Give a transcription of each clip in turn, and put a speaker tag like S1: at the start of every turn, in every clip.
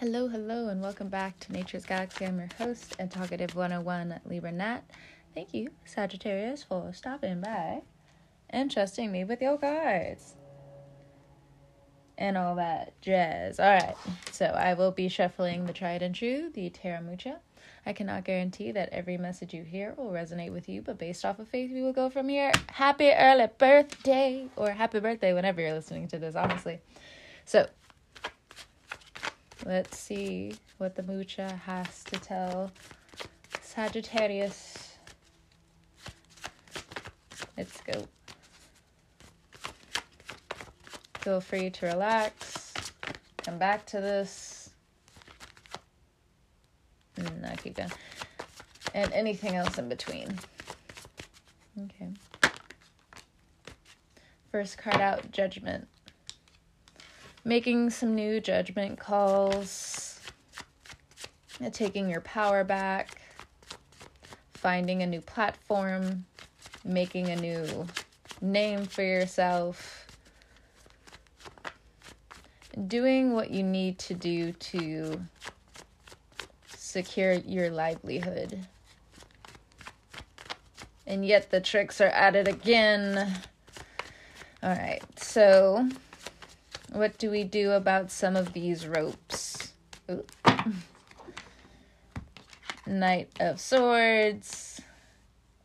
S1: Hello, hello, and welcome back to Nature's Galaxy. I'm your host and talkative 101 Libra Nat. Thank you, Sagittarius, for stopping by and trusting me with your cards and all that jazz. All right, so I will be shuffling the tried and true, the Tarot Mucha. I cannot guarantee that every message you hear will resonate with you, but based off of faith, we will go from here. Happy early birthday, or happy birthday whenever you're listening to this, honestly. So, let's see what the Mucha has to tell Sagittarius. Let's go. Feel free to relax. Come back to this. Mm, no, keep going. And anything else in between. Okay. First card out Judgment. Making some new judgment calls. Taking your power back. Finding a new platform. Making a new name for yourself doing what you need to do to secure your livelihood. And yet the tricks are at it again. All right, so what do we do about some of these ropes? Ooh. Knight of Swords,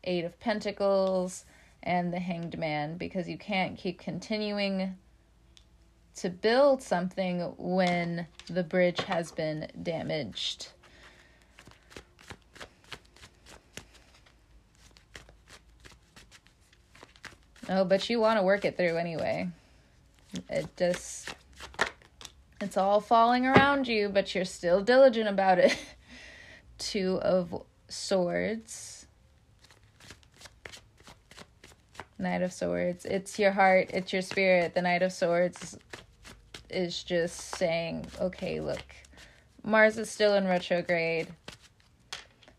S1: Eight of Pentacles, and the Hanged Man, because you can't keep continuing to build something when the bridge has been damaged. Oh, but you want to work it through anyway. It just, it's all falling around you, but you're still diligent about it. Two of Swords. Knight of Swords. It's your heart, it's your spirit. The Knight of Swords is just saying, okay, look, Mars is still in retrograde.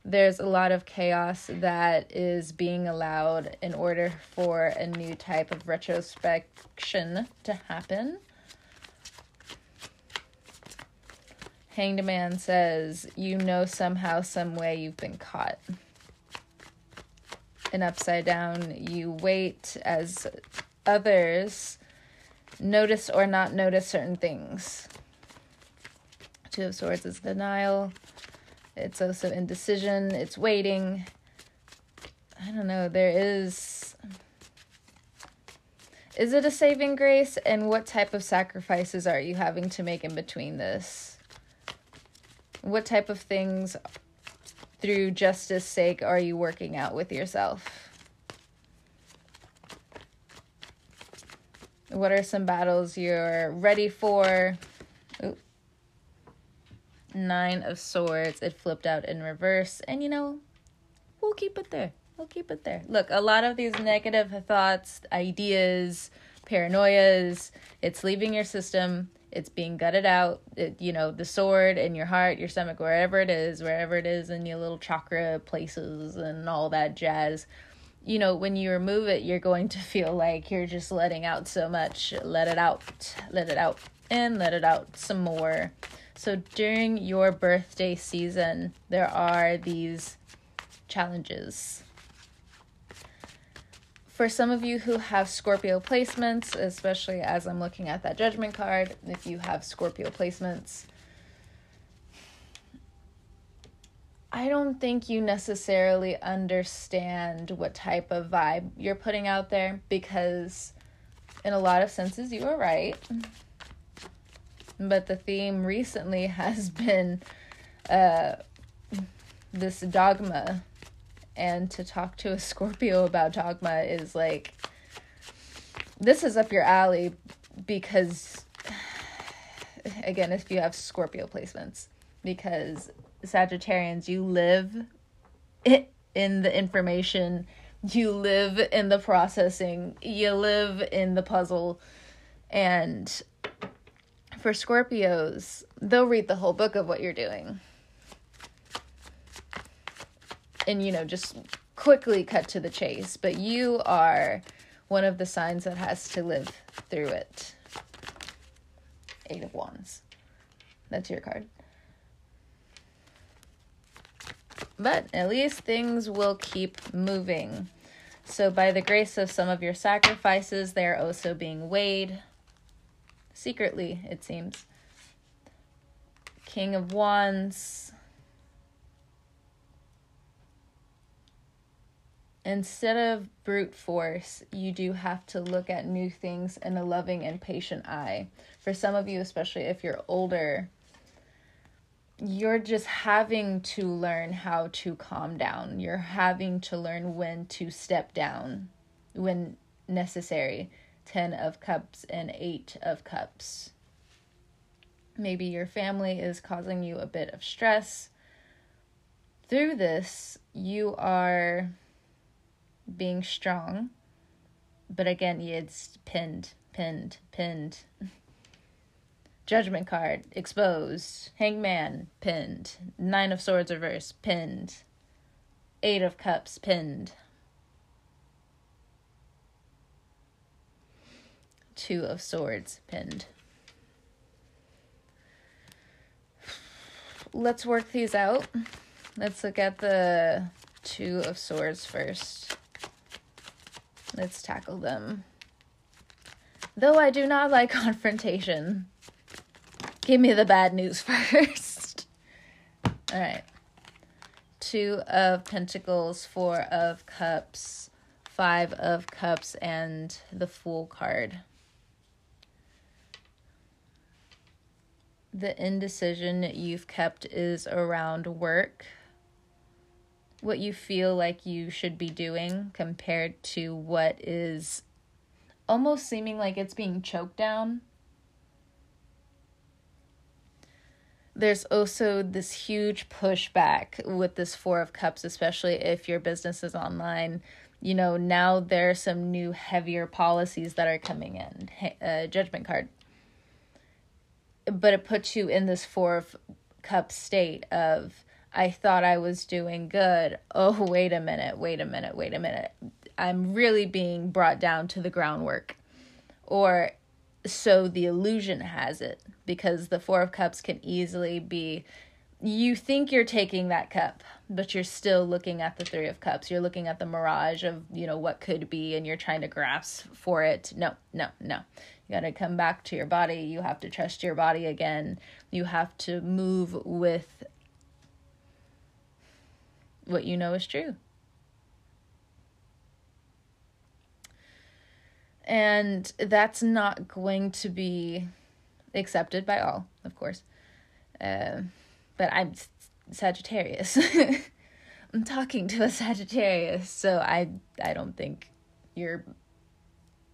S1: There's a lot of chaos that is being allowed in order for a new type of retrospection to happen. Hanged Man says, You know, somehow, some way you've been caught. And upside down, you wait as others notice or not notice certain things. Two of Swords is denial. It's also indecision. It's waiting. I don't know. There is. Is it a saving grace? And what type of sacrifices are you having to make in between this? What type of things, through justice sake, are you working out with yourself? What are some battles you're ready for? Nine of Swords. It flipped out in reverse. And you know, we'll keep it there. We'll keep it there. Look, a lot of these negative thoughts, ideas, paranoias, it's leaving your system. It's being gutted out. It, you know, the sword in your heart, your stomach, wherever it is, wherever it is in your little chakra places and all that jazz you know, when you remove it, you're going to feel like you're just letting out so much. Let it out, let it out, and let it out some more. So during your birthday season, there are these challenges. For some of you who have Scorpio placements, especially as I'm looking at that judgment card, if you have Scorpio placements, I don't think you necessarily understand what type of vibe you're putting out there because, in a lot of senses, you are right. But the theme recently has been uh, this dogma. And to talk to a Scorpio about dogma is like, this is up your alley because, again, if you have Scorpio placements, because Sagittarians, you live in the information, you live in the processing, you live in the puzzle. And for Scorpios, they'll read the whole book of what you're doing. And, you know, just quickly cut to the chase. But you are one of the signs that has to live through it. Eight of Wands. That's your card. But at least things will keep moving. So, by the grace of some of your sacrifices, they are also being weighed secretly, it seems. King of Wands. Instead of brute force, you do have to look at new things in a loving and patient eye. For some of you, especially if you're older, you're just having to learn how to calm down. You're having to learn when to step down when necessary. 10 of cups and 8 of cups. Maybe your family is causing you a bit of stress. Through this, you are being strong. But again, it's pinned, pinned, pinned. Judgment card, exposed. Hangman, pinned. Nine of Swords reverse, pinned. Eight of Cups, pinned. Two of Swords, pinned. Let's work these out. Let's look at the Two of Swords first. Let's tackle them. Though I do not like confrontation. Give me the bad news first. All right. Two of Pentacles, Four of Cups, Five of Cups, and the Fool card. The indecision you've kept is around work, what you feel like you should be doing compared to what is almost seeming like it's being choked down there's also this huge pushback with this Four of Cups, especially if your business is online. You know, now there are some new heavier policies that are coming in. Uh, judgment card. But it puts you in this Four of Cups state of, I thought I was doing good. Oh, wait a minute, wait a minute, wait a minute. I'm really being brought down to the groundwork. Or so the illusion has it because the four of cups can easily be you think you're taking that cup but you're still looking at the three of cups you're looking at the mirage of you know what could be and you're trying to grasp for it no no no you got to come back to your body you have to trust your body again you have to move with what you know is true And that's not going to be accepted by all, of course. Uh, but I'm Sagittarius. I'm talking to a Sagittarius, so I I don't think you're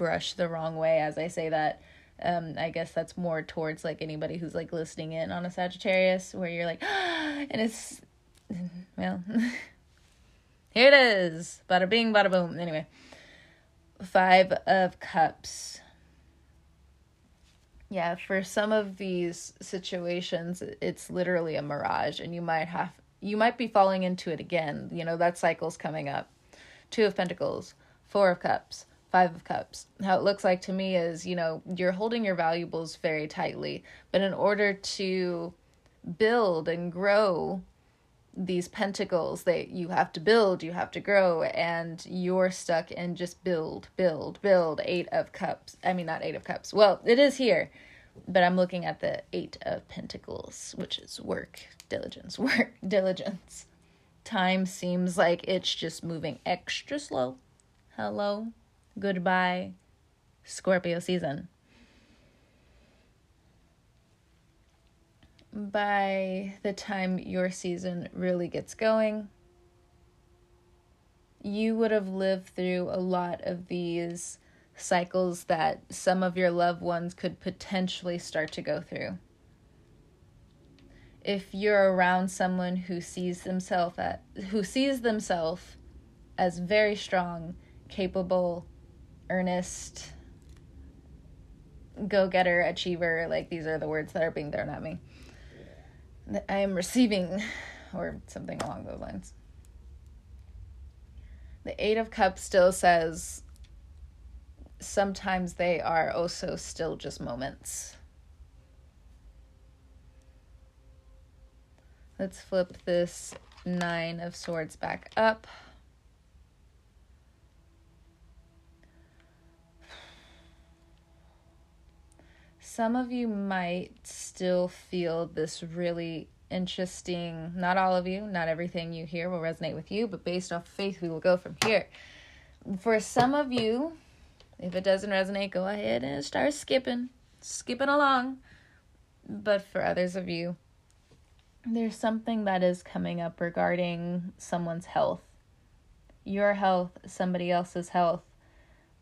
S1: brushed the wrong way as I say that. Um, I guess that's more towards like anybody who's like listening in on a Sagittarius, where you're like, and it's well, here it is, bada bing, bada boom. Anyway, Five of Cups. Yeah, for some of these situations, it's literally a mirage, and you might have you might be falling into it again. You know that cycle's coming up. Two of Pentacles, Four of Cups, Five of Cups. How it looks like to me is, you know, you're holding your valuables very tightly, but in order to build and grow these pentacles that you have to build, you have to grow, and you're stuck in just build, build, build. Eight of cups. I mean, not eight of cups. Well, it is here, but I'm looking at the eight of pentacles, which is work, diligence, work, diligence. Time seems like it's just moving extra slow. Hello, goodbye, Scorpio season. by the time your season really gets going, you would have lived through a lot of these cycles that some of your loved ones could potentially start to go through. If you're around someone who sees themselves who sees themselves as very strong, capable, earnest, go-getter, achiever, like these are the words that are being thrown at me I am receiving, or something along those lines. The Eight of Cups still says sometimes they are also still just moments. Let's flip this Nine of Swords back up. Some of you might still feel this really interesting, not all of you, not everything you hear will resonate with you, but based off faith, we will go from here. For some of you, if it doesn't resonate, go ahead and start skipping, skipping along. But for others of you, there's something that is coming up regarding someone's health. Your health, somebody else's health.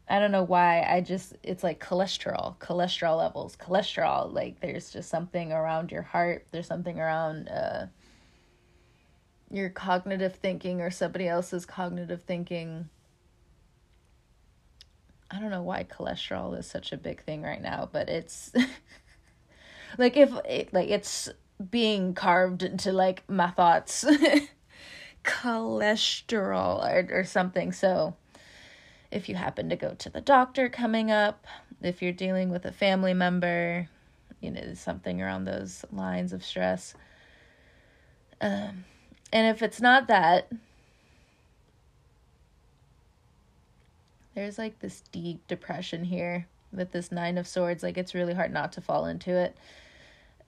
S1: I don't know why. I just, it's like cholesterol, cholesterol levels, cholesterol. Like there's just something around your heart. There's something around uh, your cognitive thinking or somebody else's cognitive thinking. I don't know why cholesterol is such a big thing right now, but it's like if it, like it's being carved into like my thoughts cholesterol or, or something so if you happen to go to the doctor coming up if you're dealing with a family member you know something around those lines of stress. Um, and if it's not that there's like this deep depression here with this nine of swords. Like it's really hard not to fall into it.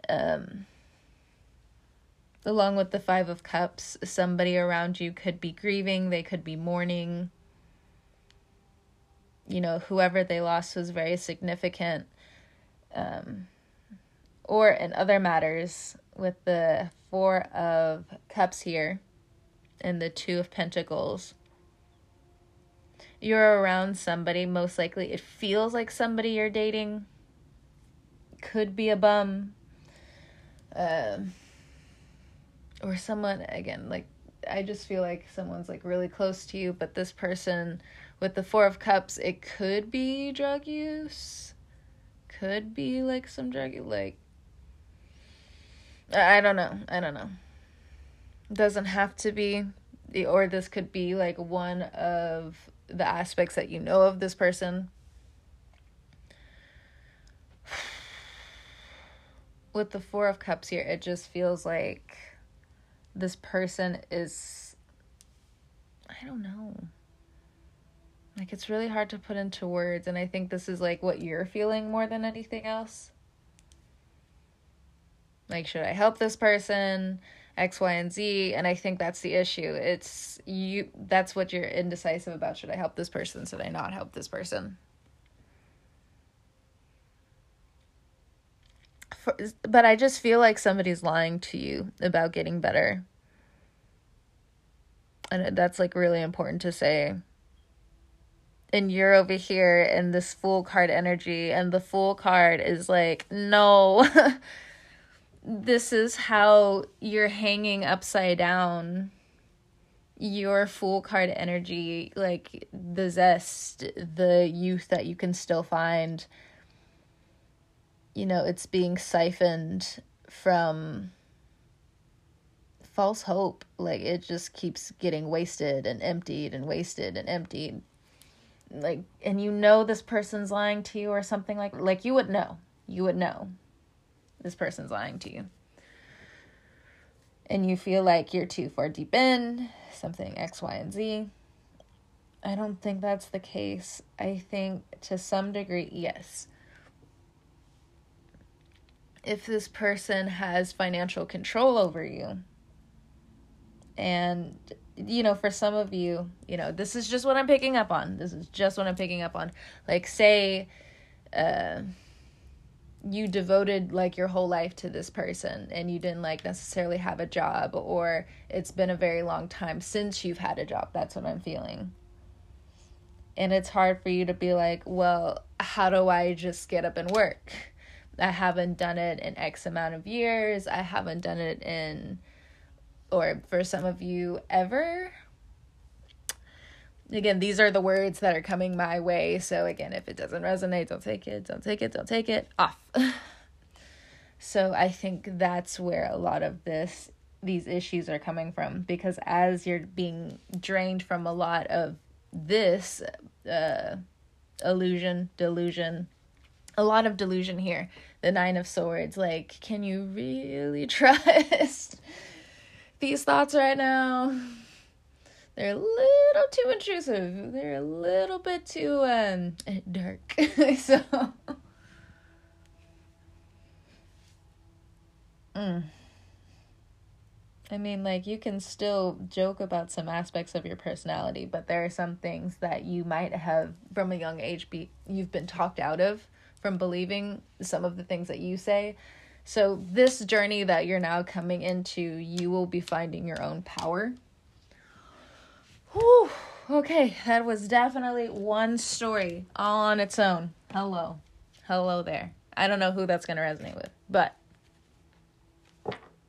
S1: Um along with the Five of Cups, somebody around you could be grieving, they could be mourning. You know, whoever they lost was very significant. Um, or in other matters, with the Four of Cups here and the Two of Pentacles, you're around somebody, most likely it feels like somebody you're dating. Could be a bum. Um, or someone again like I just feel like someone's like really close to you, but this person with the 4 of cups, it could be drug use. Could be like some drug like I don't know. I don't know. Doesn't have to be or this could be like one of the aspects that you know of this person. With the 4 of cups here, it just feels like this person is I don't know. Like it's really hard to put into words and I think this is like what you're feeling more than anything else. Like should I help this person? X, Y, and Z, and I think that's the issue. It's you that's what you're indecisive about. Should I help this person? Should I not help this person? For, but I just feel like somebody's lying to you about getting better. And that's like really important to say. And you're over here in this Fool card energy, and the Fool card is like, no, this is how you're hanging upside down your Fool card energy, like the zest, the youth that you can still find you know, it's being siphoned from false hope. Like it just keeps getting wasted and emptied and wasted and emptied. Like and you know this person's lying to you or something like like you would know. You would know this person's lying to you. And you feel like you're too far deep in something X, Y, and Z. I don't think that's the case. I think to some degree, yes if this person has financial control over you. And, you know, for some of you, you know, this is just what I'm picking up on. This is just what I'm picking up on. Like, say, uh, you devoted like your whole life to this person and you didn't like necessarily have a job or it's been a very long time since you've had a job that's what i'm feeling and it's hard for you to be like well how do i just get up and work I haven't done it in X amount of years. I haven't done it in, or for some of you, ever. Again, these are the words that are coming my way. So, again, if it doesn't resonate, don't take it, don't take it, don't take it, off. so, I think that's where a lot of this, these issues are coming from because as you're being drained from a lot of this uh, illusion, delusion, a lot of delusion here. The Nine of Swords. Like, can you really trust? These thoughts right now, they're a little too intrusive. They're a little bit too um dark. so mm. I mean, like, you can still joke about some aspects of your personality, but there are some things that you might have from a young age be you've been talked out of from believing some of the things that you say. So, this journey that you're now coming into, you will be finding your own power. Whew. Okay, that was definitely one story all on its own. Hello. Hello there. I don't know who that's going to resonate with, but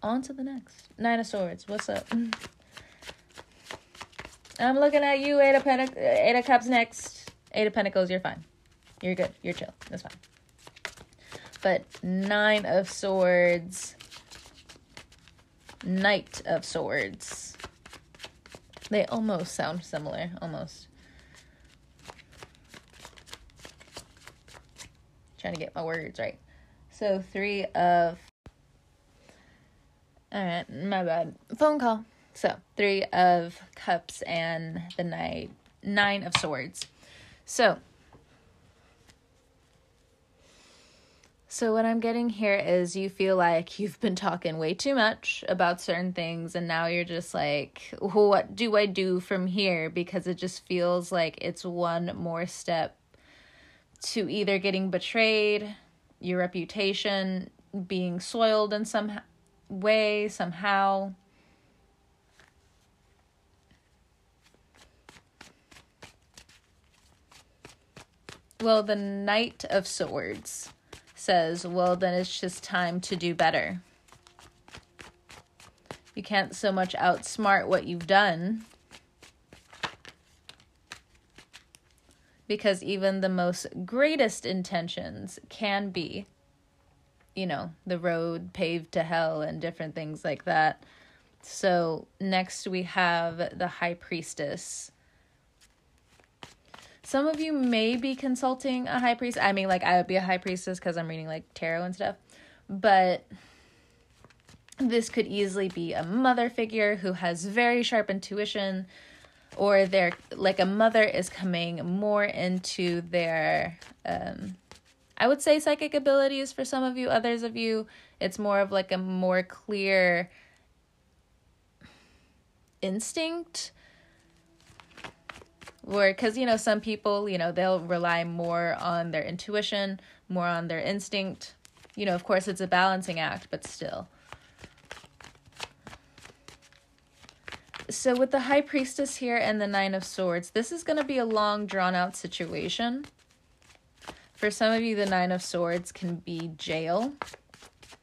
S1: on to the next. Nine of Swords. What's up? Mm. I'm looking at you, Eight of, Pentac- Eight of Cups next. Eight of Pentacles, you're fine. You're good. You're chill. That's fine. But Nine of Swords. Knight of Swords. They almost sound similar. Almost. Trying to get my words right. So, Three of all right, my bad. Phone call. So, three of cups and the knight, nine of swords. So, so what I'm getting here is you feel like you've been talking way too much about certain things, and now you're just like, what do I do from here? Because it just feels like it's one more step to either getting betrayed, your reputation being soiled in some way, somehow. Well, the Knight of Swords says, well, then it's just time to do better. You can't so much outsmart what you've done. Because even the most greatest intentions can be you know, the road paved to hell and different things like that. So, next we have the High Priestess. Some of you may be consulting a high priest. I mean, like, I would be a high priestess because I'm reading like tarot and stuff. But this could easily be a mother figure who has very sharp intuition, or they're like a mother is coming more into their um, I would say psychic abilities for some of you, others of you, it's more of like a more clear instinct. Where, because, you know, some people, you know, they'll rely more on their intuition, more on their instinct. You know, of course, it's a balancing act, but still. So, with the High Priestess here and the Nine of Swords, this is going to be a long, drawn out situation. For some of you, the Nine of Swords can be jail.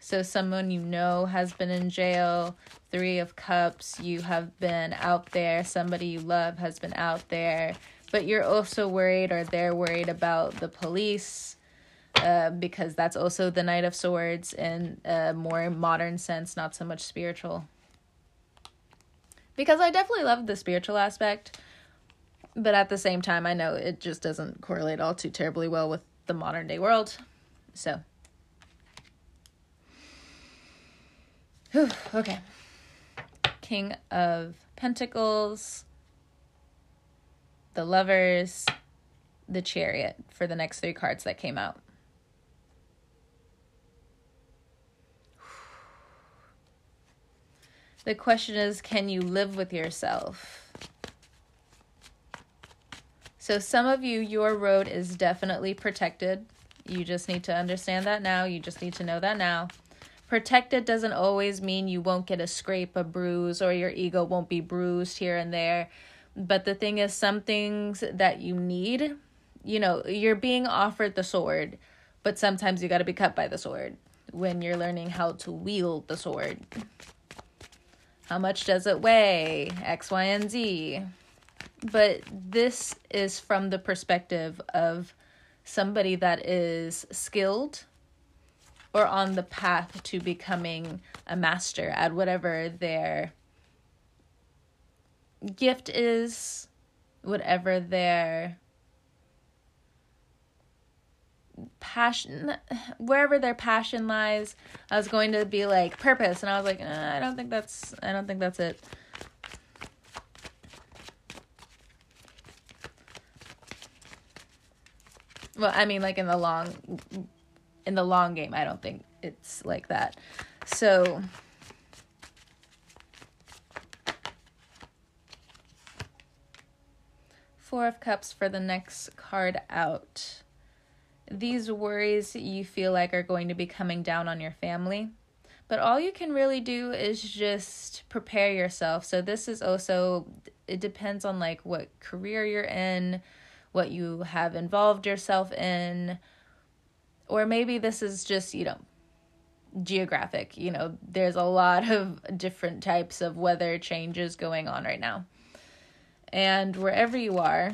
S1: So, someone you know has been in jail. Three of Cups, you have been out there. Somebody you love has been out there. But you're also worried, or they're worried about the police. Uh, because that's also the Knight of Swords in a more modern sense, not so much spiritual. Because I definitely love the spiritual aspect, but at the same time, I know it just doesn't correlate all too terribly well with the modern day world. So, Okay. King of Pentacles, the Lovers, the Chariot for the next three cards that came out. The question is can you live with yourself? So, some of you, your road is definitely protected. You just need to understand that now. You just need to know that now. Protected doesn't always mean you won't get a scrape, a bruise, or your ego won't be bruised here and there. But the thing is, some things that you need, you know, you're being offered the sword, but sometimes you got to be cut by the sword when you're learning how to wield the sword. How much does it weigh? X, Y, and Z but this is from the perspective of somebody that is skilled or on the path to becoming a master at whatever their gift is, whatever their passion wherever their passion lies. I was going to be like purpose and i was like i don't think that's i don't think that's it. Well i mean like in the long in the long game i don't think it's like that so Four of Cups for the next card out. These worries you feel like are going to be coming down on your family. But all you can really do is just prepare yourself. So this is also it depends on like what career you're in, what you have involved yourself in, or maybe this is just, you know, geographic. You know, there's a lot of different types of weather changes going on right now. And wherever you are,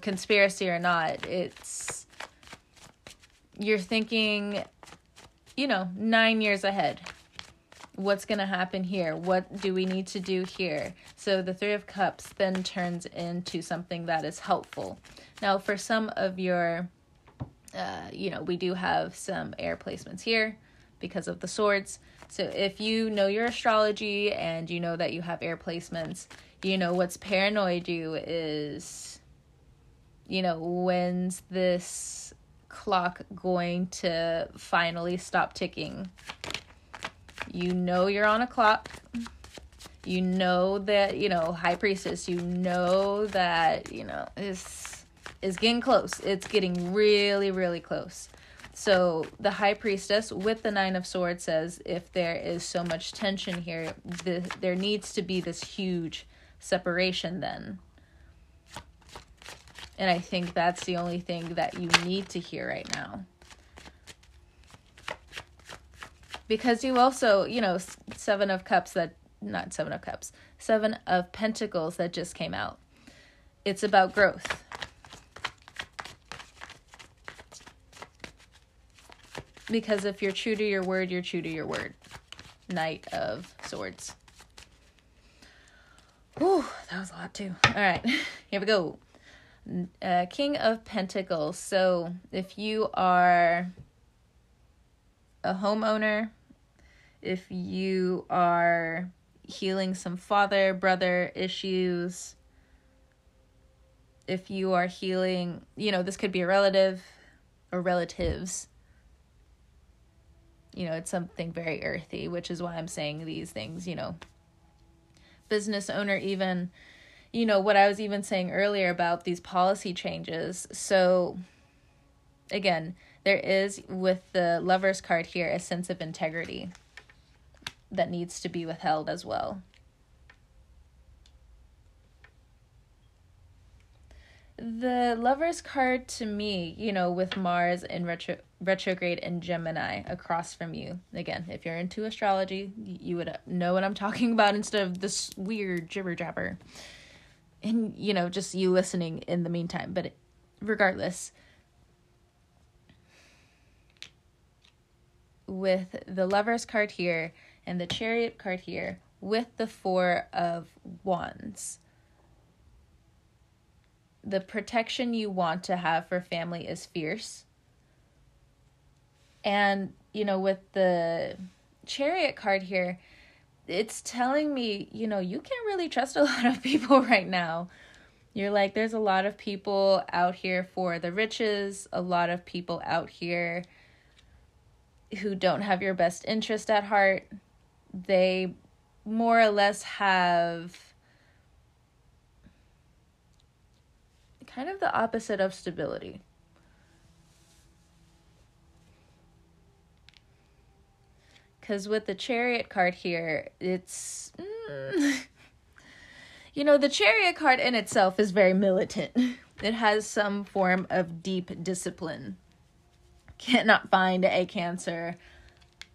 S1: conspiracy or not, it's you're thinking, you know, nine years ahead. What's going to happen here? What do we need to do here? So the Three of Cups then turns into something that is helpful. Now, for some of your, uh, you know, we do have some air placements here because of the swords. So if you know your astrology and you know that you have air placements, you know what's paranoid you is you know when's this clock going to finally stop ticking you know you're on a clock you know that you know high priestess you know that you know is is getting close it's getting really really close so the high priestess with the nine of swords says if there is so much tension here the, there needs to be this huge separation then. And I think that's the only thing that you need to hear right now. Because you also, you know, Seven of Cups that, not Seven of Cups, Seven of Pentacles that just came out. It's about growth. Because if you're true to your word, you're true to your word. Knight of Swords. Whew, that was a lot too. All right, here we go. Uh, King of Pentacles. So if you are a homeowner, if you are healing some father brother issues, if you are healing, you know, this could be a relative or relatives. You know, it's something very earthy, which is why I'm saying these things, you know, business owner even you know what I was even saying earlier about these policy changes. So again, there is with the lover's card here a sense of integrity that needs to be withheld as well. The lover's card to me, you know, with Mars in retro retrograde in Gemini across from you. Again, if you're into astrology, you would uh, know what I'm talking about instead of this weird jibber jabber. And, you know, just you listening in the meantime. But regardless, with the Lover's card here and the Chariot card here, with the Four of Wands, the protection you want to have for family is fierce and, you know, with the chariot card here, it's telling me, you know, you can't really trust a lot of people right now. You're like, there's a lot of people out here for the riches, a lot of people out here who don't have your best interest at heart. They more or less have kind of the opposite of stability. Because with the chariot card here, it's. Mm, you know, the chariot card in itself is very militant. It has some form of deep discipline. Cannot find a cancer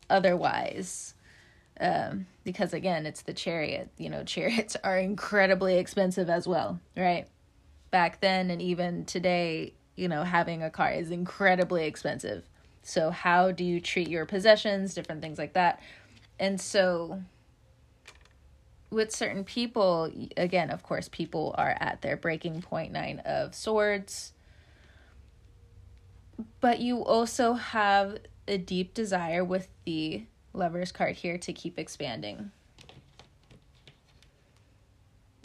S1: otherwise. Um, because again, it's the chariot. You know, chariots are incredibly expensive as well, right? Back then and even today, you know, having a car is incredibly expensive. So, how do you treat your possessions, different things like that. And so, with certain people, again, of course, people are at their breaking point nine of swords. but you also have a deep desire with the lover's card here to keep expanding.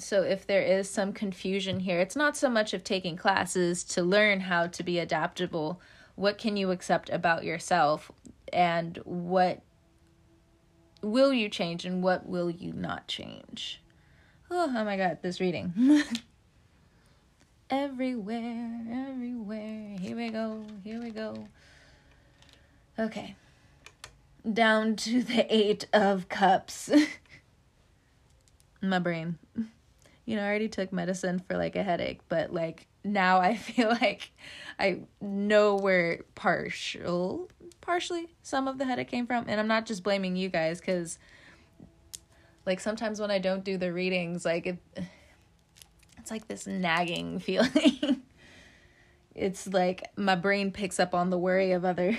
S1: So if there is some confusion here, it's not so much of taking classes to learn how to be adaptable. What can you accept about yourself and what will you change and what will you not change? Oh, oh my god, this reading. everywhere, everywhere. Here we go, here we go. Okay. Down to the Eight of Cups. My brain. You know, I already took medicine for like a headache, but like now I feel like I know where partial, partially some of the headache came from. And I'm not just blaming you guys because like sometimes when I don't do the readings, like it, it's like this nagging feeling. it's like my brain picks up on the worry of others.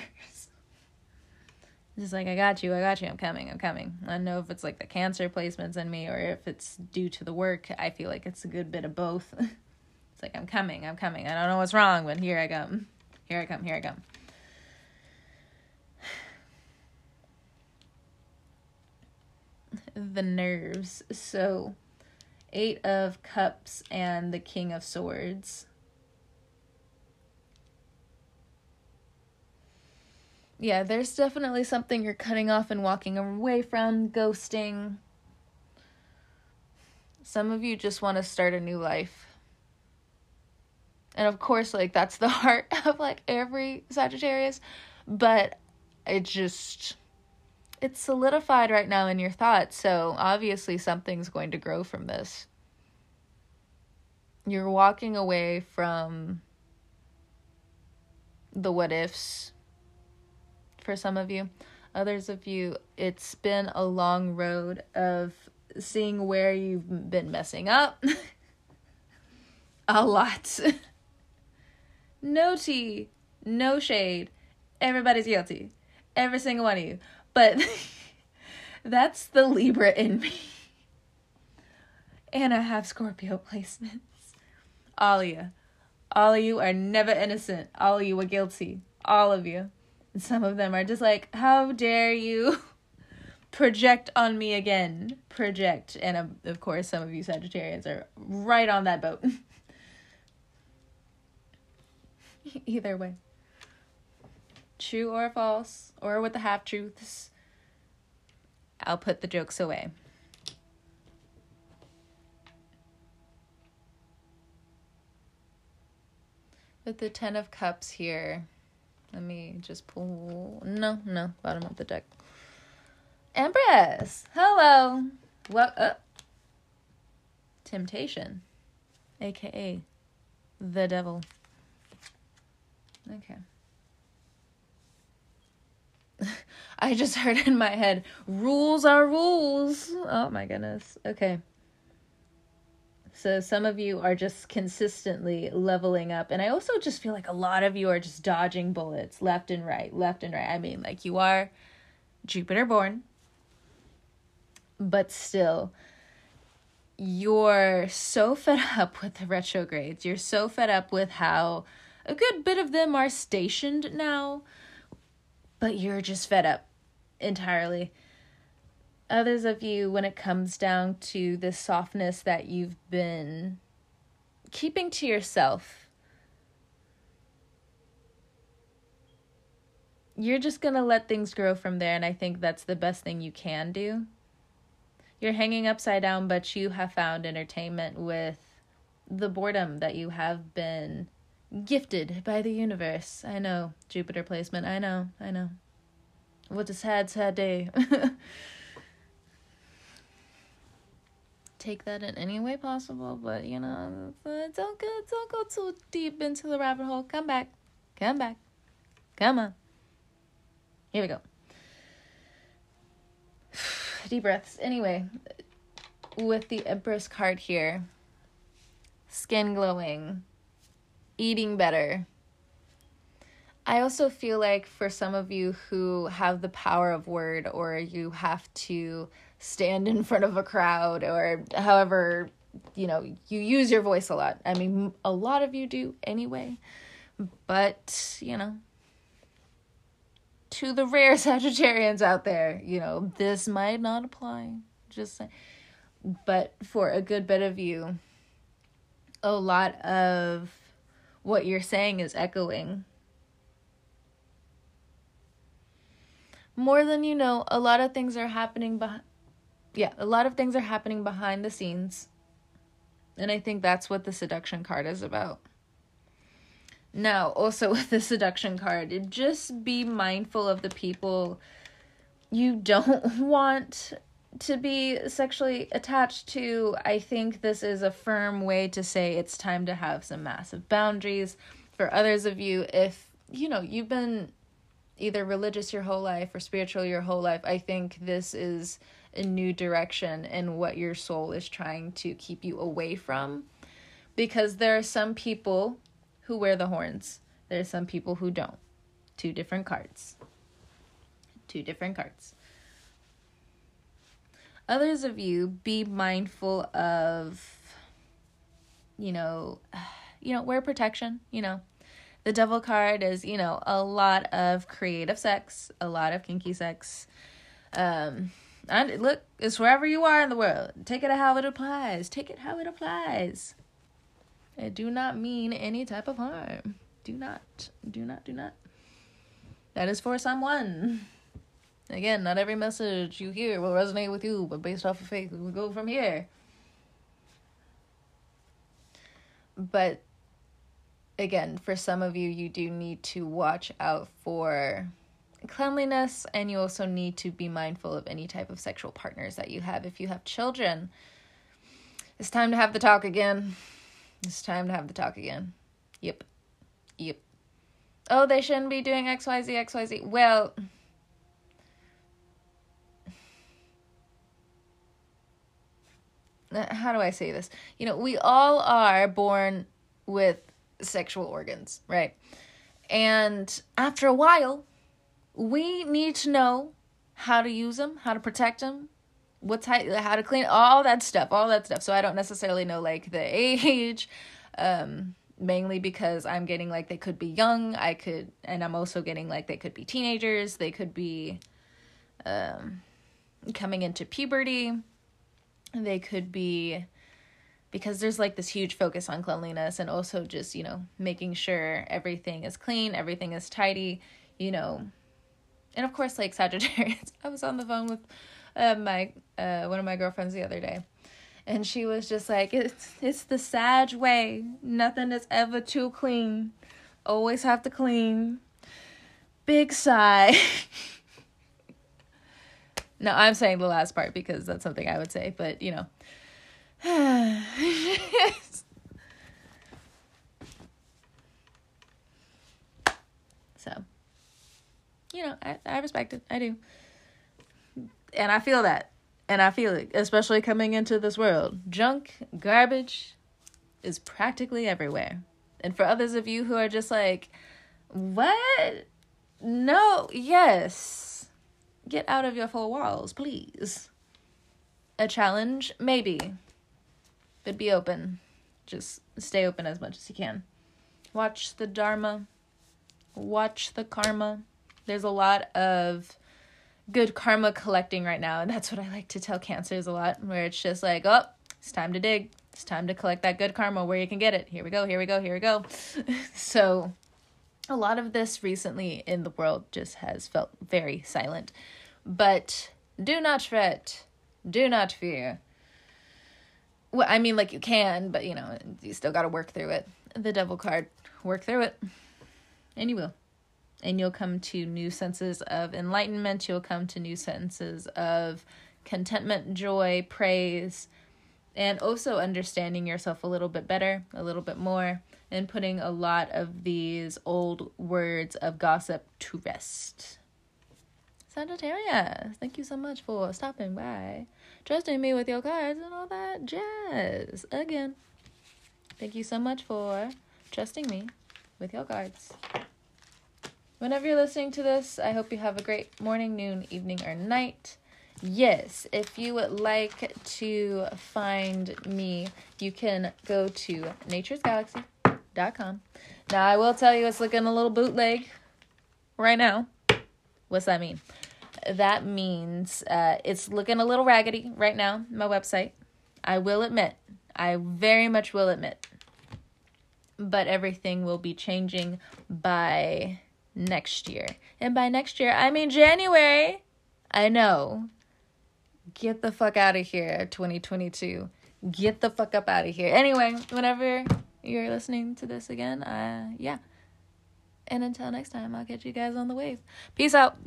S1: Just like I got you, I got you, I'm coming, I'm coming. I don't know if it's like the cancer placements in me or if it's due to the work. I feel like it's a good bit of both. it's like I'm coming, I'm coming. I don't know what's wrong, but here I come. Here I come, here I come. the nerves. So, Eight of Cups and the King of Swords. Yeah, there's definitely something you're cutting off and walking away from, ghosting. Some of you just want to start a new life. And of course, like that's the heart of like every Sagittarius, but it just it's solidified right now in your thoughts, so obviously something's going to grow from this. You're walking away from the what ifs for some of you. Others of you, it's been a long road of seeing where you've been messing up. a lot. no tea, no shade. Everybody's guilty. Every single one of you. But that's the Libra in me. And I have Scorpio placements. All of you. All of you are never innocent. All of you are guilty. All of you some of them are just like, how dare you project on me again? Project. And um, of course, some of you Sagittarians are right on that boat. Either way. True or false, or with the half truths, I'll put the jokes away. With the Ten of Cups here, let me just pull. No, no, bottom of the deck. Empress, hello. What up? Temptation, aka the devil. Okay. I just heard in my head, rules are rules. Oh my goodness. Okay. So some of you are just consistently leveling up. And I also just feel like a lot of you are just dodging bullets left and right, left and right. I mean, like you are Jupiter born, but still, you're so fed up with the retrogrades. You're so fed up with how a good bit of them are stationed now, but you're just fed up entirely others of you when it comes down to this softness that you've been keeping to yourself. You're just going to let things grow from there, and I think that's the best thing you can do. You're hanging upside down, but you have found entertainment with the boredom that you have been gifted by the universe. I know, Jupiter placement. I know, I know. What a sad, sad day. take that in any way possible, but you know, don't go don't go too deep into the rabbit hole. Come back. Come back. Come on. Here we go. Deep breaths. Anyway, with the Empress card here, skin glowing, eating better. I also feel like for some of you who have the power of word or you have to stand in front of a crowd or however you know you use your voice a lot i mean a lot of you do anyway But, you know, to the rare Sagittarians out there, you know, this might not apply. Just saying. But for a good bit of you, a lot of what you're saying is echoing. More than you know, a lot of things are happening behind yeah, a lot of things are happening behind the scenes. And I think that's what the seduction card is about. Now, also with the seduction card, just be mindful of the people you don't want to be sexually attached to. I think this is a firm way to say it's time to have some massive boundaries. For others of you, if you know, you've been either religious your whole life or spiritual your whole life, I think this is a new direction in what your soul is trying to keep you away from. Because there are some people who wear the horns, there are some people who don't. Two different cards. Two different cards. Others of you, be mindful of, you know, you know, wear protection, you know. The devil card is, you know, a lot of creative sex, a lot of kinky sex. Um, and look, it's wherever you are in the world. Take it how it applies. Take it how it applies. I do not mean any type of harm. Do not, do not, do not. That is for someone. Again, not every message you hear will resonate with you, but based off of faith, we go from here. But again, for some of you, you do need to watch out for cleanliness and you also need to be mindful of any type of sexual partners that you have. If you have children it's time to have the talk again. It's time to have the talk again. Yep. Yep. Oh they shouldn't be doing xyz xyz well uh, how do i say this? You know we all are born with sexual organs right? And after a while we need to know how to use them, how to protect them, what type, how to clean, all that stuff, all that stuff. So I don't necessarily know like the age, um, mainly because I'm getting like they could be young. I could, and I'm also getting like they could be teenagers. They could be, um, coming into puberty. They could be because there's like this huge focus on cleanliness and also just, you know, making sure everything is clean, everything is tidy, you know, and of course like Sagittarius. I was on the phone with uh, my uh, one of my girlfriends the other day, and she was just like, "It's it's the Sag way. Nothing is ever too clean. Always have to clean." Big sigh. no, I'm saying the last part because that's something I would say, but you know. so you know, I, I respect it. I do. And I feel that. And I feel it, especially coming into this world. Junk, garbage is practically everywhere. And for others of you who are just like, what? No, yes. Get out of your four walls, please. A challenge? Maybe. But be open. Just stay open as much as you can. Watch the Dharma. Watch the karma there's a lot of good karma collecting right now and that's what i like to tell cancers a lot where it's just like oh it's time to dig. It's time to collect that good karma where you can get it. Here we go here we go here we go. So a lot of this recently in the world just has felt very silent. But do not fret. Do not fear. Well i mean like you can but you know you still got to work through it. The devil card work through it. And you will and you'll come to new senses of enlightenment. You'll come to new senses of contentment, joy, praise, and also understanding yourself a little bit better, a little bit more, and putting a lot of these old words of gossip to rest. Sagittarius, thank you so much for stopping by, trusting me with your cards and all that jazz. Again, thank you so much for trusting me with your cards. Whenever you're listening to this, I hope you have a great morning, noon, evening, or night. Yes, if you would like to find me, you can go to naturesgalaxy.com. Now, I will tell you, it's looking a little bootleg right now. What's that mean? That means uh, it's looking a little raggedy right now, my website. I will admit, I very much will admit. But everything will be changing by next year. And by next year, I mean January. I know. Get the fuck out of here, 2022. Get the fuck up out of here. Anyway, whenever you're listening to this again, uh, yeah. And until next time, I'll catch you guys on the wave. Peace out.